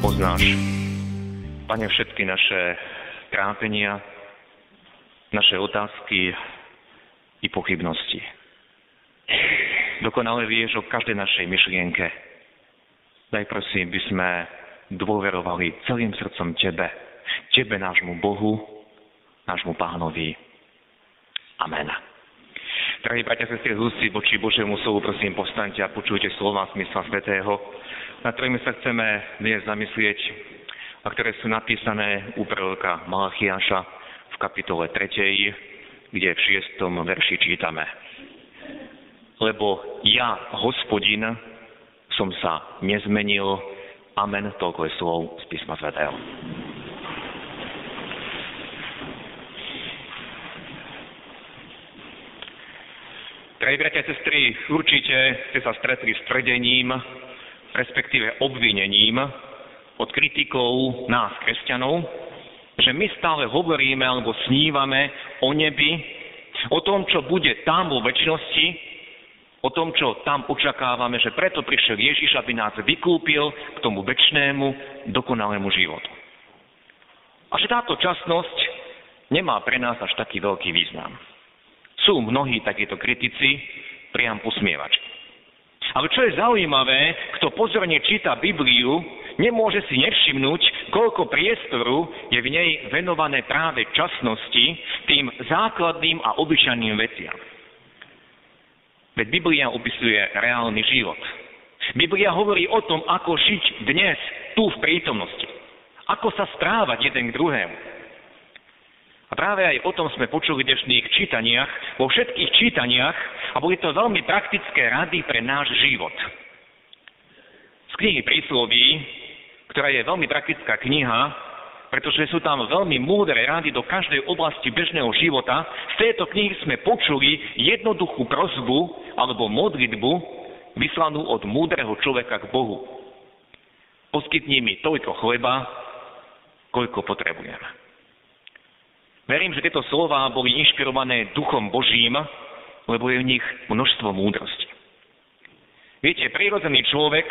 Poznáš, Pane, všetky naše trápenia, naše otázky i pochybnosti. Dokonale vieš o každej našej myšlienke. Daj prosím, by sme dôverovali celým srdcom Tebe, Tebe, nášmu Bohu, nášmu Pánovi. Amen. Drahí bratia, sestry, z ústy voči Božiemu slovu, prosím, postaňte a počujte slova smysla svetého, na ktorými sa chceme dnes zamyslieť a ktoré sú napísané u proroka Malachiaša v kapitole 3, kde v 6. verši čítame. Lebo ja, hospodin, som sa nezmenil. Amen, toľko je slov z písma svätého. Drahí bratia a sestry, určite ste sa stretli s tvrdením, respektíve obvinením od kritikov nás, kresťanov, že my stále hovoríme alebo snívame o nebi, o tom, čo bude tam vo väčšnosti, o tom, čo tam očakávame, že preto prišiel Ježiš, aby nás vykúpil k tomu väčšnému, dokonalému životu. A že táto časnosť nemá pre nás až taký veľký význam. Sú mnohí takíto kritici, priam posmievači. Ale čo je zaujímavé, kto pozorne číta Bibliu, nemôže si nevšimnúť, koľko priestoru je v nej venované práve časnosti, tým základným a obyčajným veciam. Veď Biblia opisuje reálny život. Biblia hovorí o tom, ako žiť dnes, tu v prítomnosti. Ako sa správať jeden k druhému. A práve aj o tom sme počuli v dnešných čítaniach, vo všetkých čítaniach, a boli to veľmi praktické rady pre náš život. Z knihy prísloví, ktorá je veľmi praktická kniha, pretože sú tam veľmi múdre rady do každej oblasti bežného života, z tejto knihy sme počuli jednoduchú prozbu alebo modlitbu vyslanú od múdreho človeka k Bohu. Poskytni mi toľko chleba, koľko potrebujeme. Verím, že tieto slova boli inšpirované Duchom Božím, lebo je v nich množstvo múdrosti. Viete, prirodzený človek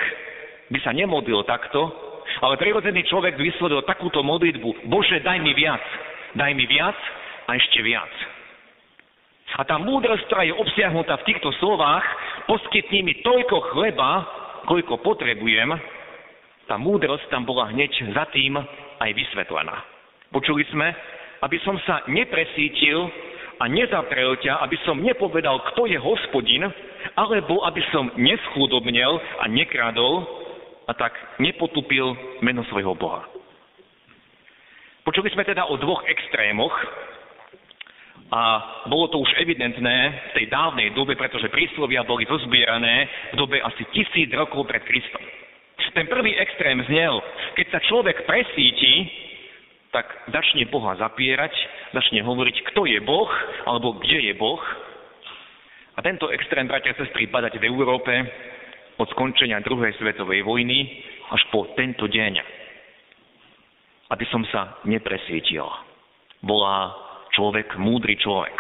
by sa nemodlil takto, ale prirodzený človek by vyslovil takúto modlitbu. Bože, daj mi viac, daj mi viac a ešte viac. A tá múdrosť, ktorá je obsiahnutá v týchto slovách, poskytni mi toľko chleba, koľko potrebujem, tá múdrosť tam bola hneď za tým aj vysvetlená. Počuli sme, aby som sa nepresítil a nezaprel ťa, aby som nepovedal, kto je hospodin, alebo aby som neschudobnel a nekradol a tak nepotupil meno svojho Boha. Počuli sme teda o dvoch extrémoch a bolo to už evidentné v tej dávnej dobe, pretože príslovia boli zozbierané v dobe asi tisíc rokov pred Kristom. Ten prvý extrém znel, keď sa človek presíti, tak začne Boha zapierať, začne hovoriť, kto je Boh, alebo kde je Boh. A tento extrém, bratia a sestry, badať v Európe od skončenia druhej svetovej vojny až po tento deň. Aby som sa nepresvietil. Volá človek, múdry človek.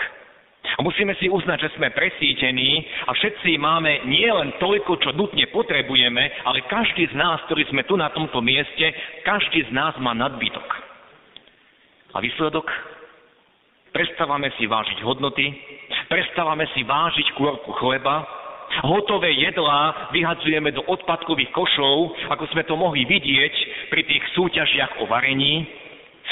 A musíme si uznať, že sme presítení a všetci máme nie len toľko, čo nutne potrebujeme, ale každý z nás, ktorý sme tu na tomto mieste, každý z nás má nadbytok. A výsledok? Prestávame si vážiť hodnoty, prestávame si vážiť kôrku chleba, hotové jedlá vyhadzujeme do odpadkových košov, ako sme to mohli vidieť pri tých súťažiach o varení,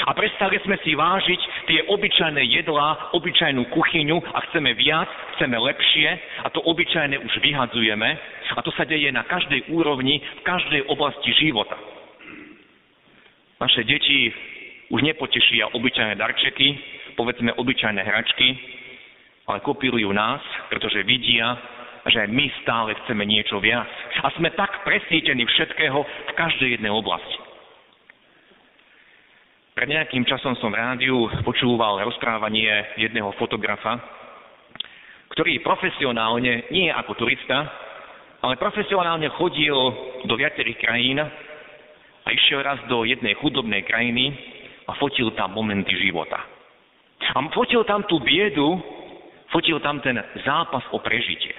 a prestali sme si vážiť tie obyčajné jedlá, obyčajnú kuchyňu a chceme viac, chceme lepšie a to obyčajné už vyhadzujeme a to sa deje na každej úrovni, v každej oblasti života. Naše deti už nepotešia obyčajné darčeky, povedzme obyčajné hračky, ale kopírujú nás, pretože vidia, že my stále chceme niečo viac. A sme tak presítení všetkého v každej jednej oblasti. Pred nejakým časom som v rádiu počúval rozprávanie jedného fotografa, ktorý profesionálne, nie ako turista, ale profesionálne chodil do viacerých krajín a išiel raz do jednej chudobnej krajiny a fotil tam momenty života. A fotil tam tú biedu, fotil tam ten zápas o prežitie.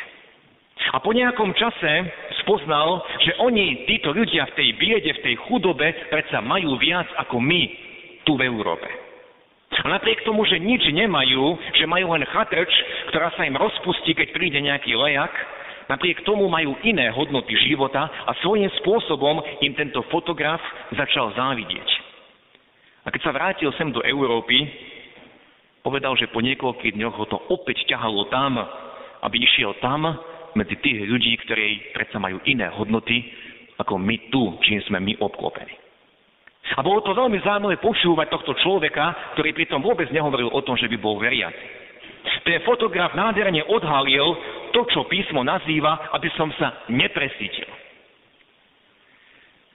A po nejakom čase spoznal, že oni, títo ľudia v tej biede, v tej chudobe, predsa majú viac ako my tu v Európe. A napriek tomu, že nič nemajú, že majú len chatrč, ktorá sa im rozpustí, keď príde nejaký lejak, napriek tomu majú iné hodnoty života a svojím spôsobom im tento fotograf začal závidieť. A keď sa vrátil sem do Európy, povedal, že po niekoľkých dňoch ho to opäť ťahalo tam, aby išiel tam, medzi tých ľudí, ktorí predsa majú iné hodnoty, ako my tu, čím sme my obklopení. A bolo to veľmi zaujímavé počúvať tohto človeka, ktorý pritom vôbec nehovoril o tom, že by bol veriaci. Ten fotograf nádherne odhalil to, čo písmo nazýva, aby som sa nepresítil.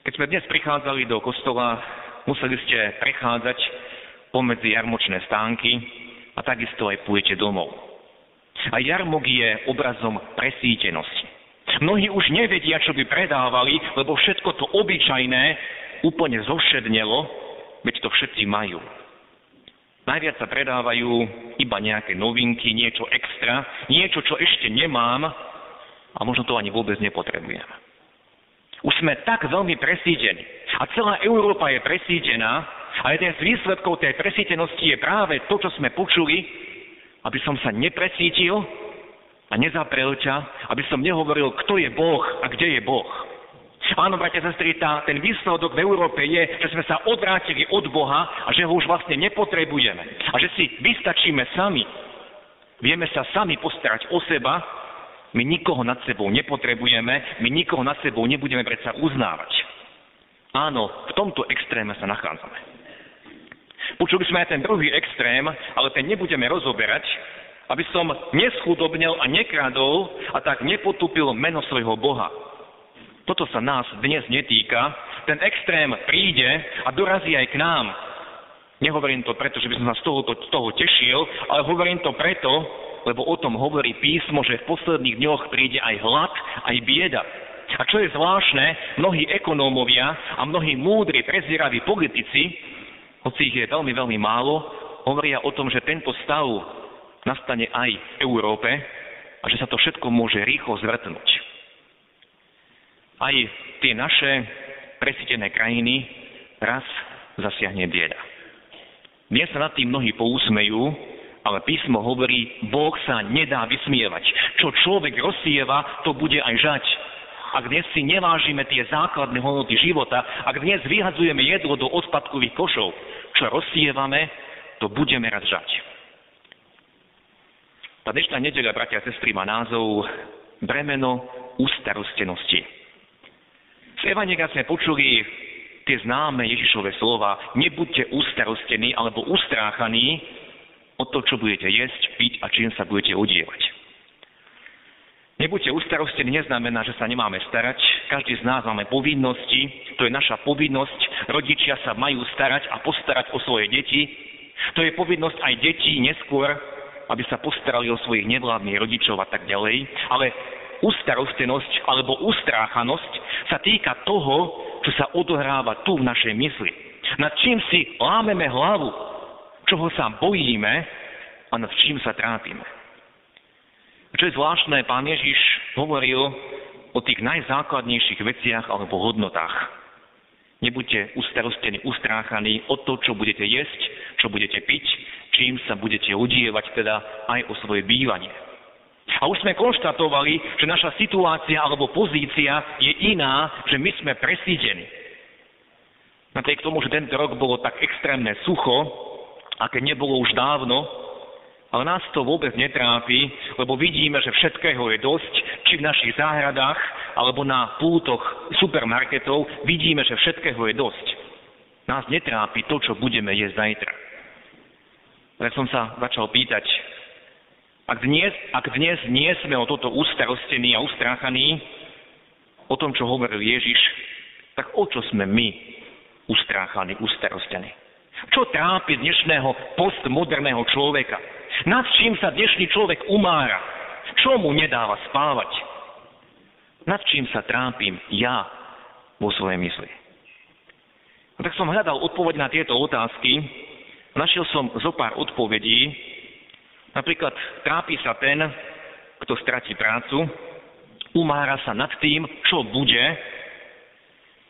Keď sme dnes prichádzali do kostola, museli ste prechádzať pomedzi jarmočné stánky a takisto aj pôjdete domov. A jarmok je obrazom presítenosti. Mnohí už nevedia, čo by predávali, lebo všetko to obyčajné úplne zošednelo, veď to všetci majú. Najviac sa predávajú iba nejaké novinky, niečo extra, niečo, čo ešte nemám a možno to ani vôbec nepotrebujem. Už sme tak veľmi presídení. A celá Európa je presídená a jeden z výsledkov tej presítenosti je práve to, čo sme počuli, aby som sa nepresítil a nezaprel ťa, aby som nehovoril, kto je Boh a kde je Boh. Áno, bratia a tá, ten výsledok v Európe je, že sme sa odvrátili od Boha a že ho už vlastne nepotrebujeme. A že si vystačíme sami. Vieme sa sami postarať o seba, my nikoho nad sebou nepotrebujeme, my nikoho nad sebou nebudeme predsa uznávať. Áno, v tomto extréme sa nachádzame. Počuli sme aj ten druhý extrém, ale ten nebudeme rozoberať, aby som neschudobnil a nekradol a tak nepotupil meno svojho Boha. Toto sa nás dnes netýka. Ten extrém príde a dorazí aj k nám. Nehovorím to preto, že by som sa z toho, toho tešil, ale hovorím to preto, lebo o tom hovorí písmo, že v posledných dňoch príde aj hlad, aj bieda. A čo je zvláštne, mnohí ekonómovia a mnohí múdri, preziraví politici hoci ich je veľmi, veľmi málo, hovoria o tom, že tento stav nastane aj v Európe a že sa to všetko môže rýchlo zvrtnúť. Aj tie naše presítené krajiny raz zasiahne bieda. Dnes sa nad tým mnohí pousmejú, ale písmo hovorí, Boh sa nedá vysmievať. Čo človek rozsieva, to bude aj žať. Ak dnes si nevážime tie základné hodnoty života, ak dnes vyhadzujeme jedlo do odpadkových košov, čo rozsievame, to budeme raz žať. Tá dnešná nedeľa, bratia a sestry, má názov Bremeno ustarostenosti. Z Evangelia sme počuli tie známe Ježišové slova nebuďte ustarostení alebo ustráchaní o to, čo budete jesť, piť a čím sa budete odievať. Nebuďte ustarostení neznamená, že sa nemáme starať. Každý z nás máme povinnosti, to je naša povinnosť. Rodičia sa majú starať a postarať o svoje deti. To je povinnosť aj detí neskôr, aby sa postarali o svojich nevládnych rodičov a tak ďalej. Ale ustarostenosť alebo ustráchanosť sa týka toho, čo sa odohráva tu v našej mysli. Nad čím si lámeme hlavu, čoho sa bojíme a nad čím sa trápime. Čo je zvláštne, pán Ježiš hovoril o tých najzákladnejších veciach alebo hodnotách. Nebuďte ustarostení, ustráchaní o to, čo budete jesť, čo budete piť, čím sa budete udievať, teda aj o svoje bývanie. A už sme konštatovali, že naša situácia alebo pozícia je iná, že my sme presídení. Napriek tomu, že tento rok bolo tak extrémne sucho, aké nebolo už dávno, ale nás to vôbec netrápi, lebo vidíme, že všetkého je dosť, či v našich záhradách, alebo na pútoch supermarketov, vidíme, že všetkého je dosť. Nás netrápi to, čo budeme jesť zajtra. Tak som sa začal pýtať, ak dnes, ak dnes nie sme o toto ustarostení a ustráchaní, o tom, čo hovoril Ježiš, tak o čo sme my ustráchaní, ustarostení? Čo trápi dnešného postmoderného človeka? Nad čím sa dnešný človek umára? Čo mu nedáva spávať? Nad čím sa trápim ja vo svojej mysli? A tak som hľadal odpoveď na tieto otázky. Našiel som zo pár odpovedí. Napríklad trápi sa ten, kto stratí prácu, umára sa nad tým, čo bude,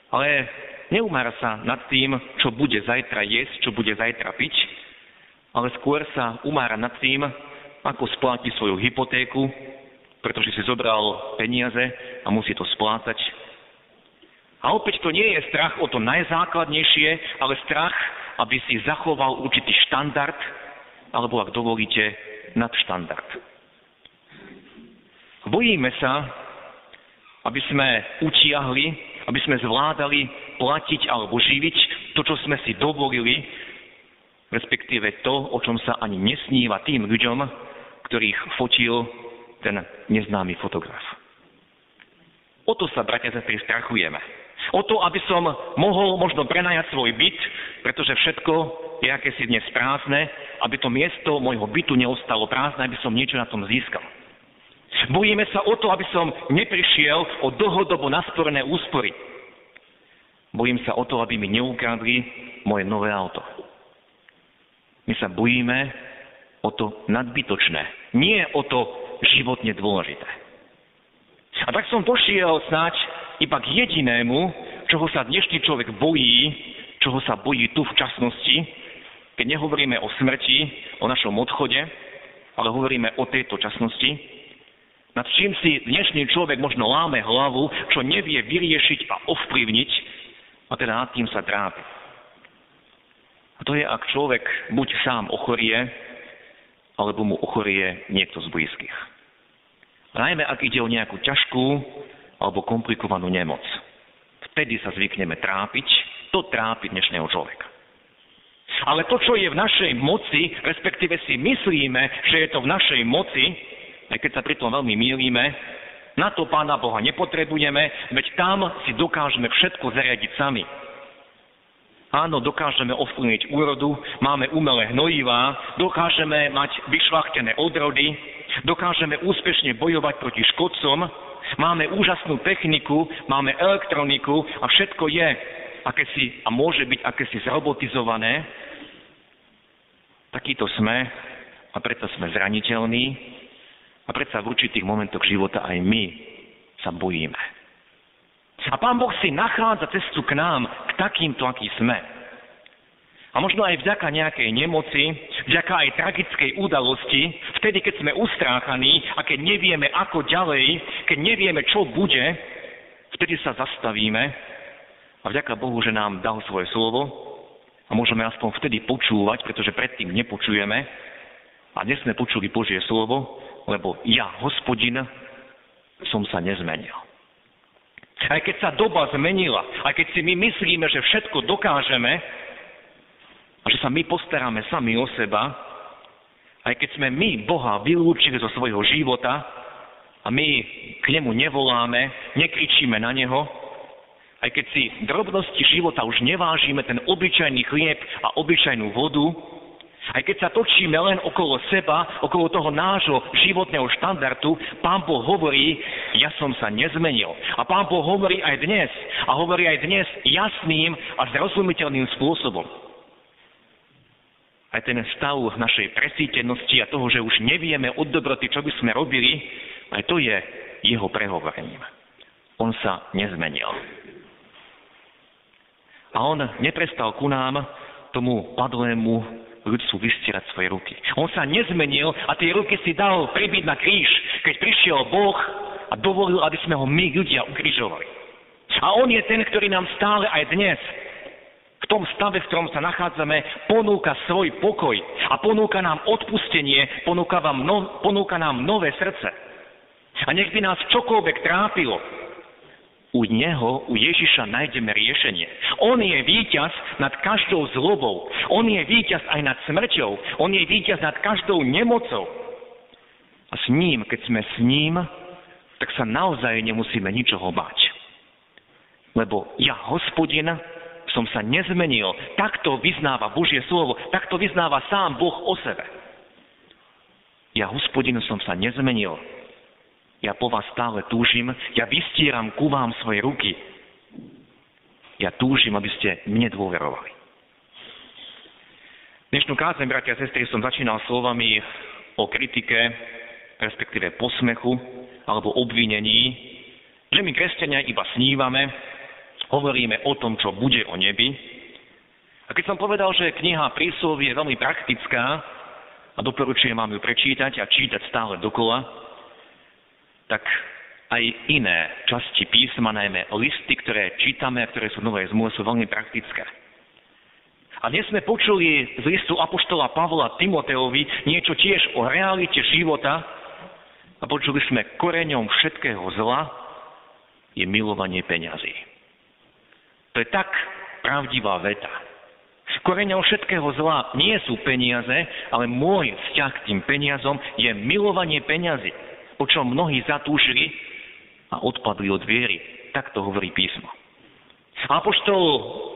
ale neumára sa nad tým, čo bude zajtra jesť, čo bude zajtra piť, ale skôr sa umára nad tým, ako spláti svoju hypotéku, pretože si zobral peniaze a musí to splácať, a opäť to nie je strach o to najzákladnejšie, ale strach, aby si zachoval určitý štandard, alebo ak dovolíte, nadštandard. Bojíme sa, aby sme utiahli, aby sme zvládali platiť alebo živiť to, čo sme si dovolili, respektíve to, o čom sa ani nesníva tým ľuďom, ktorých fotil ten neznámy fotograf. O to sa, bratia, sestry, strachujeme. O to, aby som mohol možno prenajať svoj byt, pretože všetko je akési dnes prázdne, aby to miesto môjho bytu neostalo prázdne, aby som niečo na tom získal. Bojíme sa o to, aby som neprišiel o dlhodobo nasporené úspory. Bojím sa o to, aby mi neukradli moje nové auto. My sa bojíme o to nadbytočné, nie o to životne dôležité. A tak som došiel snáď iba k jedinému, čoho sa dnešný človek bojí, čoho sa bojí tu v časnosti, keď nehovoríme o smrti, o našom odchode, ale hovoríme o tejto časnosti, nad čím si dnešný človek možno láme hlavu, čo nevie vyriešiť a ovplyvniť, a teda nad tým sa trápi. A to je, ak človek buď sám ochorie, alebo mu ochorie niekto z blízkych. Najmä ak ide o nejakú ťažkú alebo komplikovanú nemoc. Vtedy sa zvykneme trápiť, to trápi dnešného človeka. Ale to, čo je v našej moci, respektíve si myslíme, že je to v našej moci, aj keď sa pri tom veľmi mýlime, na to Pána Boha nepotrebujeme, veď tam si dokážeme všetko zariadiť sami. Áno, dokážeme ovplyvniť úrodu, máme umelé hnojivá, dokážeme mať vyšlachtené odrody, dokážeme úspešne bojovať proti škodcom, Máme úžasnú techniku, máme elektroniku a všetko je akési, a môže byť akési zrobotizované. Takýto sme a preto sme zraniteľní a predsa v určitých momentoch života aj my sa bojíme. A Pán Boh si nachádza cestu k nám, k takýmto, aký sme. A možno aj vďaka nejakej nemoci, vďaka aj tragickej udalosti, vtedy, keď sme ustráchaní a keď nevieme, ako ďalej, keď nevieme, čo bude, vtedy sa zastavíme a vďaka Bohu, že nám dal svoje slovo a môžeme aspoň vtedy počúvať, pretože predtým nepočujeme a dnes sme počuli Božie slovo, lebo ja, hospodin, som sa nezmenil. Aj keď sa doba zmenila, aj keď si my myslíme, že všetko dokážeme, a že sa my postaráme sami o seba, aj keď sme my Boha vylúčili zo svojho života a my k nemu nevoláme, nekričíme na neho, aj keď si drobnosti života už nevážime, ten obyčajný chlieb a obyčajnú vodu, aj keď sa točíme len okolo seba, okolo toho nášho životného štandardu, Pán Boh hovorí, ja som sa nezmenil. A Pán Boh hovorí aj dnes. A hovorí aj dnes jasným a zrozumiteľným spôsobom aj ten stav našej presítenosti a toho, že už nevieme od dobroty, čo by sme robili, aj to je jeho prehovorením. On sa nezmenil. A on neprestal ku nám, tomu padlému ľudstvu vystierať svoje ruky. On sa nezmenil a tie ruky si dal pribiť na kríž, keď prišiel Boh a dovolil, aby sme ho my ľudia ukrižovali. A on je ten, ktorý nám stále aj dnes v tom stave, v ktorom sa nachádzame, ponúka svoj pokoj a ponúka nám odpustenie, ponúka, vám no, ponúka nám nové srdce. A nech by nás čokoľvek trápilo, u Neho, u Ježiša nájdeme riešenie. On je víťaz nad každou zlobou. On je víťaz aj nad smrťou. On je víťaz nad každou nemocou. A s ním, keď sme s ním, tak sa naozaj nemusíme ničoho báť. Lebo ja, hospodin, som sa nezmenil. Takto vyznáva Božie slovo, takto vyznáva sám Boh o sebe. Ja, hospodinu, som sa nezmenil. Ja po vás stále túžim, ja vystieram ku vám svoje ruky. Ja túžim, aby ste mne dôverovali. Dnešnú kázeň, bratia a sestry, som začínal slovami o kritike, respektíve posmechu alebo obvinení, že my kresťania iba snívame, hovoríme o tom, čo bude o nebi. A keď som povedal, že kniha príslov je veľmi praktická a doporučujem vám ju prečítať a čítať stále dokola, tak aj iné časti písma, najmä listy, ktoré čítame ktoré sú nové zmluve, sú veľmi praktické. A dnes sme počuli z listu Apoštola Pavla Timoteovi niečo tiež o realite života a počuli sme koreňom všetkého zla je milovanie peňazí. To je tak pravdivá veta. Koreňom všetkého zla nie sú peniaze, ale môj vzťah k tým peniazom je milovanie peňazí, o čom mnohí zatúžili a odpadli od viery. Tak to hovorí písmo. Apoštol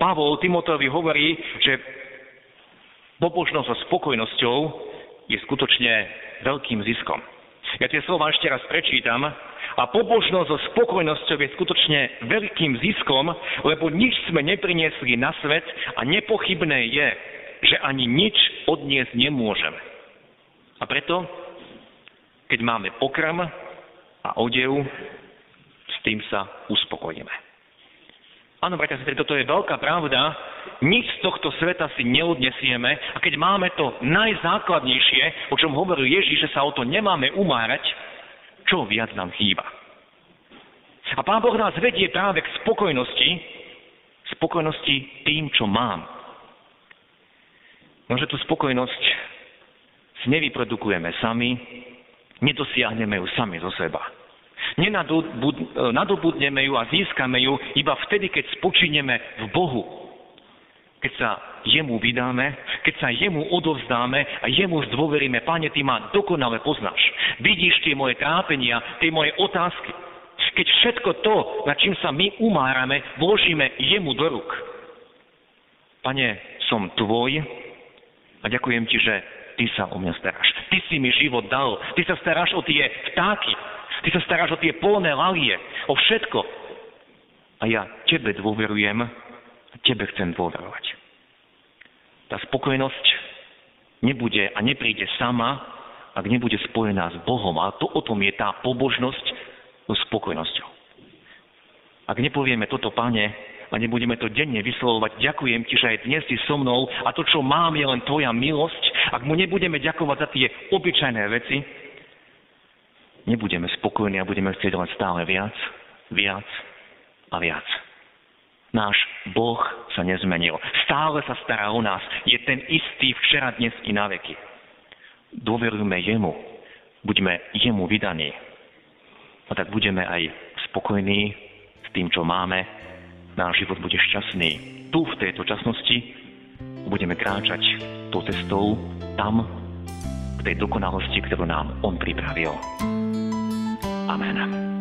Pavol Timotovi hovorí, že pobožnosť so spokojnosťou je skutočne veľkým ziskom. Ja tie slova ešte raz prečítam. A pobožnosť so spokojnosťou je skutočne veľkým ziskom, lebo nič sme nepriniesli na svet a nepochybné je, že ani nič odniesť nemôžeme. A preto, keď máme pokrm a odev, s tým sa uspokojíme. Áno, bratia sestry, toto je veľká pravda. Nič z tohto sveta si neodnesieme a keď máme to najzákladnejšie, o čom hovoril Ježíš, že sa o to nemáme umárať, čo viac nám chýba. A Pán Boh nás vedie práve k spokojnosti, spokojnosti tým, čo mám. No, že tú spokojnosť nevyprodukujeme sami, nedosiahneme ju sami zo seba. Nenadobudneme ju a získame ju iba vtedy, keď spočineme v Bohu. Keď sa jemu vydáme, keď sa jemu odovzdáme a jemu zdôveríme, Pane, Ty ma dokonale poznáš. Vidíš tie moje trápenia, tie moje otázky. Keď všetko to, na čím sa my umárame, vložíme jemu do ruk. Pane, som tvoj a ďakujem ti, že ty sa o mňa staráš. Ty si mi život dal. Ty sa staráš o tie vtáky. Ty sa staráš o tie polné lalie, o všetko. A ja tebe dôverujem a tebe chcem dôverovať. Tá spokojnosť nebude a nepríde sama, ak nebude spojená s Bohom. A to o tom je tá pobožnosť so spokojnosťou. Ak nepovieme toto, pane, a nebudeme to denne vyslovovať, ďakujem ti, že aj dnes si so mnou a to, čo mám, je len tvoja milosť, ak mu nebudeme ďakovať za tie obyčajné veci, nebudeme spokojní a budeme chcieť len stále viac, viac a viac. Náš Boh sa nezmenil. Stále sa stará o nás. Je ten istý včera, dnes i na veky. Dôverujme Jemu. Buďme Jemu vydaní. A tak budeme aj spokojní s tým, čo máme. Náš život bude šťastný. Tu, v tejto časnosti, budeme kráčať tou cestou tam, k tej dokonalosti, ktorú nám On pripravil. Amen.